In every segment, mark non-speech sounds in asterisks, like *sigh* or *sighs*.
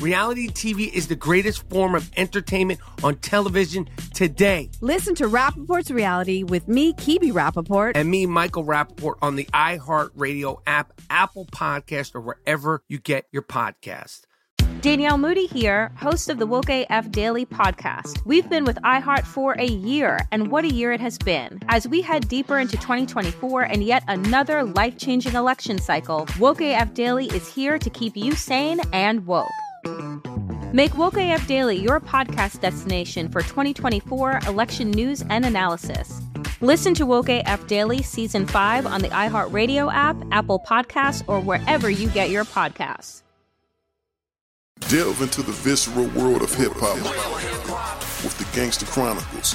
Reality TV is the greatest form of entertainment on television today. Listen to Rapaport's Reality with me, Kebe Rapaport. And me, Michael Rapaport, on the iHeartRadio app, Apple Podcast, or wherever you get your podcast. Danielle Moody here, host of the Woke AF Daily podcast. We've been with iHeart for a year, and what a year it has been. As we head deeper into 2024 and yet another life changing election cycle, Woke AF Daily is here to keep you sane and woke. Make Woke AF Daily your podcast destination for 2024 election news and analysis. Listen to Woke AF Daily Season 5 on the iHeartRadio app, Apple Podcasts, or wherever you get your podcasts. Delve into the visceral world of hip hop with the Gangster Chronicles,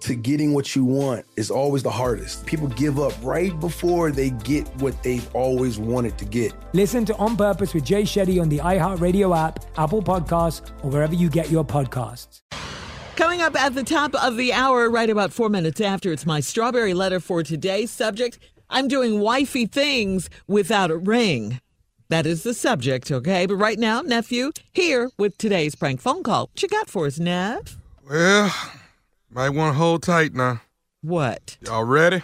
to getting what you want is always the hardest. People give up right before they get what they've always wanted to get. Listen to On Purpose with Jay Shetty on the iHeartRadio app, Apple Podcasts, or wherever you get your podcasts. Coming up at the top of the hour, right about four minutes after, it's my strawberry letter for today's subject. I'm doing wifey things without a ring. That is the subject, okay? But right now, nephew, here with today's prank phone call. What you got for us, Nev? Well, might want to hold tight now. What? Y'all ready?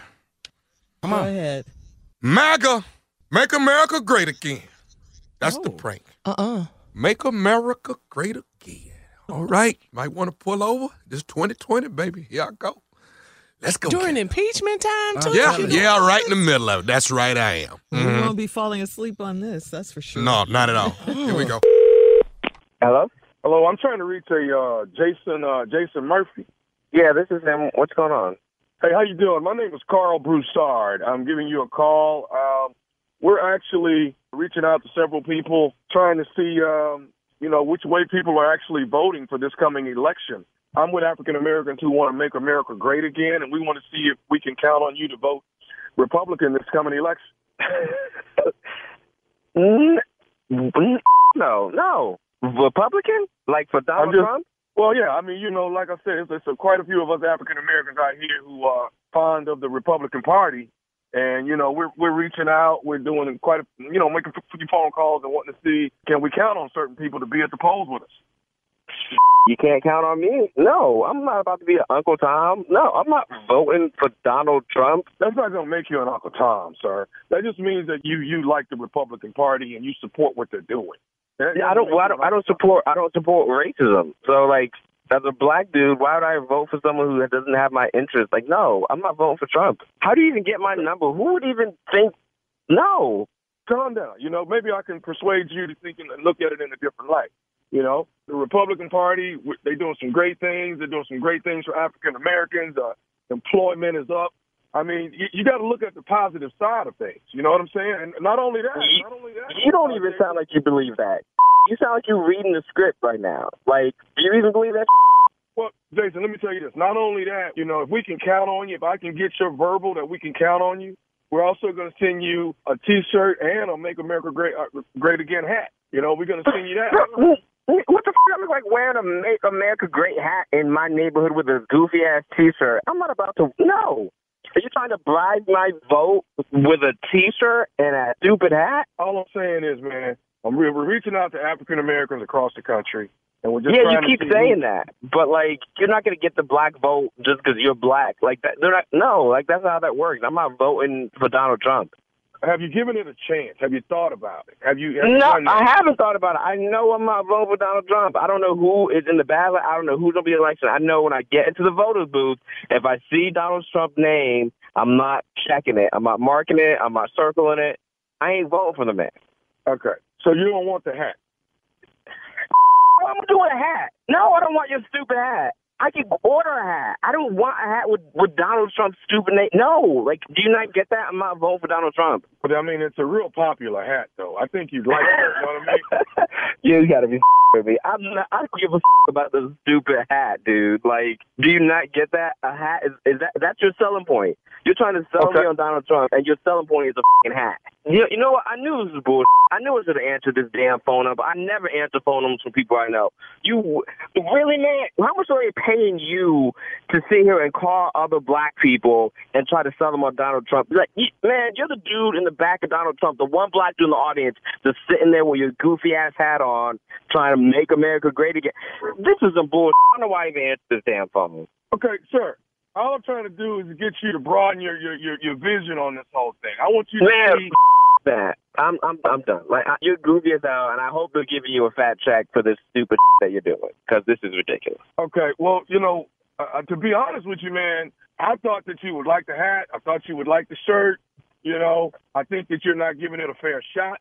Come Go on. ahead. MAGA, make America great again. That's the Oh. prank. Uh-uh. Make America great again. All right. Might want to pull over. This 2020, baby. Here I go. Let's go. During impeachment time, too? Yeah, yeah, right in the middle of it. That's right, I am. We Mhm. won't be falling asleep on this, that's for sure. No, not at all. *laughs* Here we go. Hello? Hello, I'm trying to reach a uh, Jason uh, Jason Murphy. Yeah, this is him. What's going on? Hey, how you doing? My name is Carl Broussard. I'm giving you a call. Um, we're actually reaching out to several people, trying to see, um, you know, which way people are actually voting for this coming election. I'm with African Americans who want to make America great again, and we want to see if we can count on you to vote Republican this coming election. *laughs* No, no. Republican? Like for Donald just- Trump? Well, yeah, I mean, you know, like I said, it's quite a few of us African Americans out here who are fond of the Republican Party, and you know, we're we're reaching out, we're doing quite, a, you know, making a few phone calls and wanting to see can we count on certain people to be at the polls with us. You can't count on me. No, I'm not about to be an Uncle Tom. No, I'm not voting for Donald Trump. That's not going to make you an Uncle Tom, sir. That just means that you you like the Republican Party and you support what they're doing. I don't. Well, I don't. I don't support. I don't support racism. So, like, as a black dude, why would I vote for someone who doesn't have my interest? Like, no, I'm not voting for Trump. How do you even get my number? Who would even think? No. calm down. You know, maybe I can persuade you to think and look at it in a different light. You know, the Republican Party, they're doing some great things. They're doing some great things for African Americans. Uh, employment is up. I mean, you, you got to look at the positive side of things. You know what I'm saying? And not only that, not only that, You don't even sound like you believe that. You sound like you're reading the script right now. Like, do you even believe that? Well, Jason, let me tell you this. Not only that, you know, if we can count on you, if I can get your verbal that we can count on you, we're also going to send you a T-shirt and a "Make America Great uh, Great Again" hat. You know, we're going to send you that. *laughs* What the fuck? I look like wearing a Make America Great hat in my neighborhood with a goofy ass T-shirt. I'm not about to. No. Are you trying to bribe my vote with a T-shirt and a stupid hat? All I'm saying is, man, I'm re- we're reaching out to African Americans across the country, and we're just yeah, you keep saying who- that, but like you're not gonna get the black vote just because you're black. Like that, they're not. No, like that's not how that works. I'm not voting for Donald Trump. Have you given it a chance? Have you thought about it? Have you? Have you No, that? I haven't thought about it. I know I'm not voting for Donald Trump. I don't know who is in the ballot. I don't know who's gonna be in the election. I know when I get into the voters booth, if I see Donald Trump's name, I'm not checking it. I'm not marking it. I'm not circling it. I ain't voting for the man. Okay, so you don't want the hat. *laughs* I'm doing a hat. No, I don't want your stupid hat. I can order a hat. I don't want a hat with, with Donald Trump's stupid name. No, like, do you not get that? I'm not voting for Donald Trump. But I mean, it's a real popular hat, though. I think you'd like it. You know what I mean? *laughs* You gotta be *laughs* with me. I'm not, I don't give a *laughs* about this stupid hat, dude. Like, do you not get that? A hat is, is that that's your selling point. You're trying to sell me on Donald Trump, and your selling point is a fucking hat. You, you know what? I knew this was bullshit. I knew I should have answered this damn phone number. I never answer phone numbers from people I know. You really, man? How much are they paying you to sit here and call other black people and try to sell them on Donald Trump? Like, you, man, you're the dude in the back of Donald Trump, the one black dude in the audience, just sitting there with your goofy ass hat on, trying to make America great again. This is some bullshit. I don't know why I even answered this damn phone. Okay, sir. All I'm trying to do is get you to broaden your your your, your vision on this whole thing. I want you to Man, see. that. I'm I'm I'm done. Like I- you're goofy as hell, and I hope they're giving you a fat check for this stupid *laughs* that you're doing because this is ridiculous. Okay, well, you know, uh, to be honest with you, man, I thought that you would like the hat. I thought you would like the shirt. You know, I think that you're not giving it a fair shot.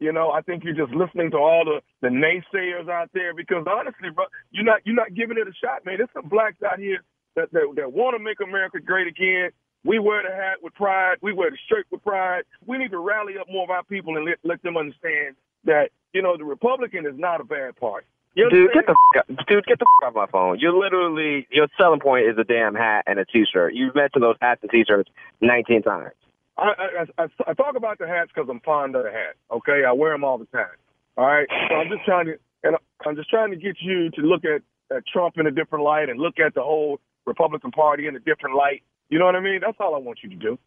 You know, I think you're just listening to all the the naysayers out there because honestly, bro, you're not you're not giving it a shot, man. There's some blacks out here that that, that want to make America great again. We wear the hat with pride. We wear the shirt with pride. We need to rally up more of our people and let, let them understand that you know the Republican is not a bad party. You Dude, get the f- out, dude, get the f- off my phone. You're literally your selling point is a damn hat and a t-shirt. You've mentioned those hats and t-shirts 19 times. I, I, I, I talk about the hats because I'm fond of the hat. Okay, I wear them all the time. All right, so I'm just trying to, and I'm just trying to get you to look at, at Trump in a different light and look at the whole Republican Party in a different light. You know what I mean? That's all I want you to do.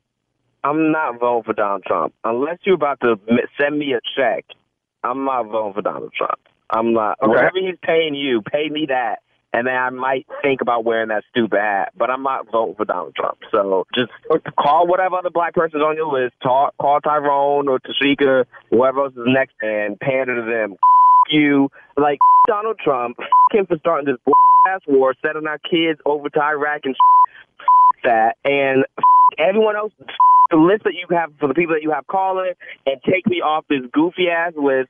I'm not voting for Donald Trump unless you're about to m- send me a check. I'm not voting for Donald Trump. I'm not. Okay. Whatever he's paying you, pay me that, and then I might think about wearing that stupid hat. But I'm not voting for Donald Trump. So just call whatever other black person's on your list. Talk, call Tyrone or Tashika, whoever else is next, and pander to them. you, like Donald Trump, him for starting this ass war, sending our kids over to Iraq and *laughs* that, and *laughs* everyone else. *laughs* The list that you have for the people that you have calling and take me off this goofy ass list.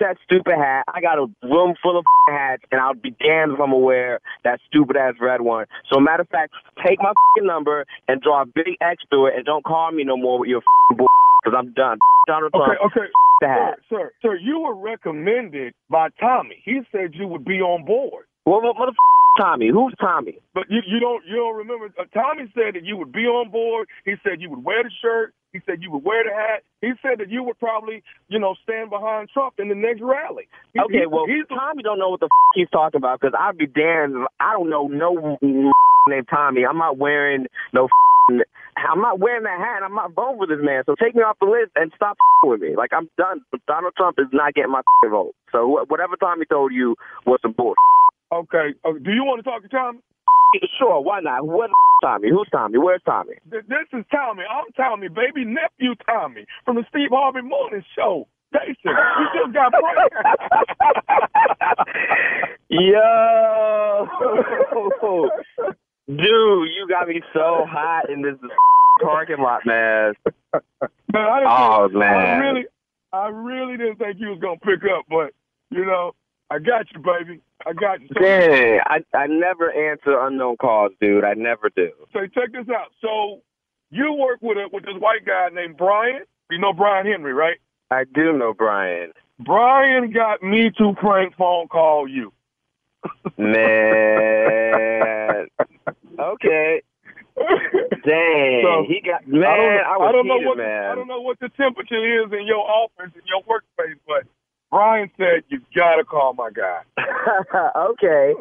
That stupid hat. I got a room full of hats, and I'll be damned if I'm wear that stupid ass red one. So, matter of fact, take my number and draw a big X through it, and don't call me no more with your bull because I'm done. Donald Trump. Okay, okay. Sir, sir, sir, you were recommended by Tommy. He said you would be on board. Well, what mother Tommy? Who's Tommy? But you, you don't you don't remember? Uh, Tommy said that you would be on board. He said you would wear the shirt. He said you would wear the hat. He said that you would probably, you know, stand behind Trump in the next rally. He- Okay, he- well, he's Tommy don't know what the f- he's talking about because I'd be damned. I don't know no named Tommy. I'm not wearing no. f- I'm not wearing that hat. I'm not voting for this man. So take me off the list and stop with me. Like I'm done. Donald Trump is not getting my vote. So whatever Tommy told you was some bullshit. Okay. Uh, do you want to talk to Tommy? Sure, why not? Where's *laughs* Tommy? Who's Tommy? Where's Tommy? Th- This is Tommy. I'm Tommy, baby nephew Tommy from the Steve Harvey Morning Show. Jason, you just got *laughs* Yo, dude, you got me so hot in this *laughs* parking lot, man. Man, I Oh, think- I really, I really didn't think you was gonna pick up, but you know, I got you, baby. I got you. Dang, I I never answer unknown calls, dude. I never do. so check this out. So you work with a with this white guy named Brian. You know Brian Henry, right? I do know Brian. Brian got me to prank phone call you. Man. okay. Dang, So, he got man. I don't, I, I don't know heated, what man. I don't know what the temperature is in your office in your workspace, but Brian said you gotta call my guy. *laughs* okay.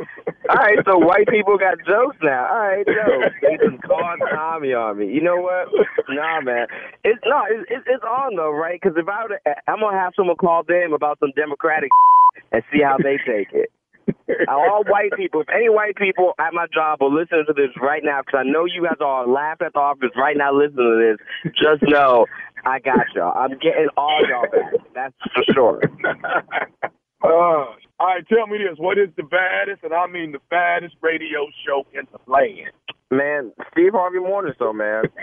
All right, so white people got jokes now. All right, jokes. *laughs* They just called Tommy on me. You know what? Nah, man. It's no, it's it's, it's on though, right? Because if I would, I'm gonna have someone call them about some Democratic *laughs* and see how they take it. all white people, if any white people at my job are listening to this right now, because I know you guys are laughing at the office right now listening to this, just know I got y'all. I'm getting all y'all back. That's for sure. *laughs* Uh, all right, tell me this: What is the baddest, and I mean the baddest radio show in the land? Man, Steve Harvey Morning Show, man. *laughs*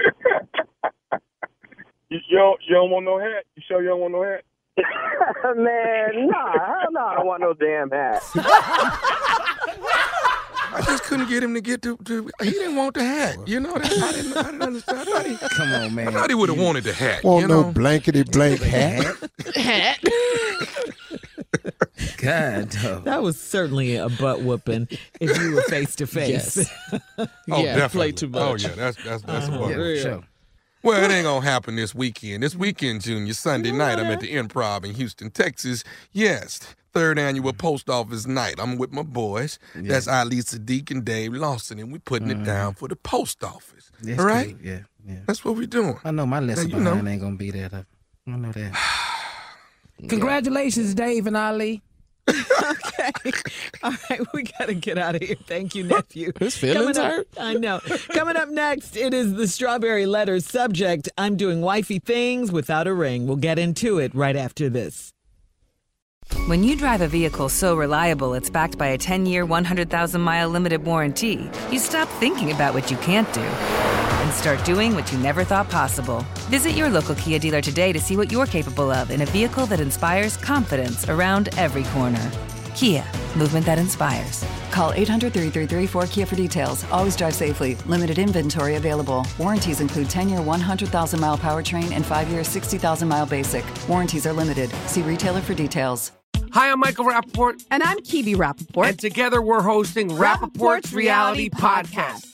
You, you don't, you don't want no hat? You sure you don't want no hat? *laughs* man, nah, hell no, I don't want no damn hat. I just couldn't get him to get to. to he didn't want the hat. You know, that, I, didn't, I didn't understand. I thought he, Come on, man. I thought he would have wanted the hat. Want you no know? blankety blank hat? Hat. *laughs* God, dog. That was certainly a butt whooping if you were face to face. *laughs* Oh, Yeah, definitely. play too Oh yeah, that's that's that's Uh-huh. a Yeah, bummer. sure. Well, it ain't gonna happen this weekend. This weekend, Junior, Sunday night, I'm at the Improv in Houston, Texas. Yes, third annual Mm-hmm. post office night. I'm with my boys. That's Ali Siddiq and Dave Lawson, and we're putting it down for the post office. Mm-hmm. That's All right, cool. Yeah, yeah. that's what we're doing. I know my lesson Now, you know. behind ain't gonna be that. I I know that. *sighs* Congratulations, Dave and Ali. *laughs* okay. *laughs* All right, we got to get out of here. Thank you, nephew. *laughs* His feelings Coming up- hurt? I know. Coming up next, it is the Strawberry Letters subject. I'm doing wifey things without a ring. We'll get into it right after this. When you drive a vehicle so reliable it's backed by a 10 year, 100,000 mile limited warranty, you stop thinking about what you can't do and start doing what you never thought possible. Visit your local Kia dealer today to see what you're capable of in a vehicle that inspires confidence around every corner. Kia, movement that inspires. Call 800 333 4KIA for details. Always drive safely. Limited inventory available. Warranties include 10 year 100,000 mile powertrain and 5 year 60,000 mile basic. Warranties are limited. See retailer for details. Hi, I'm Michael Rapaport. And I'm Kebe Rapaport. And together we're hosting Rapaport's Reality Podcast. We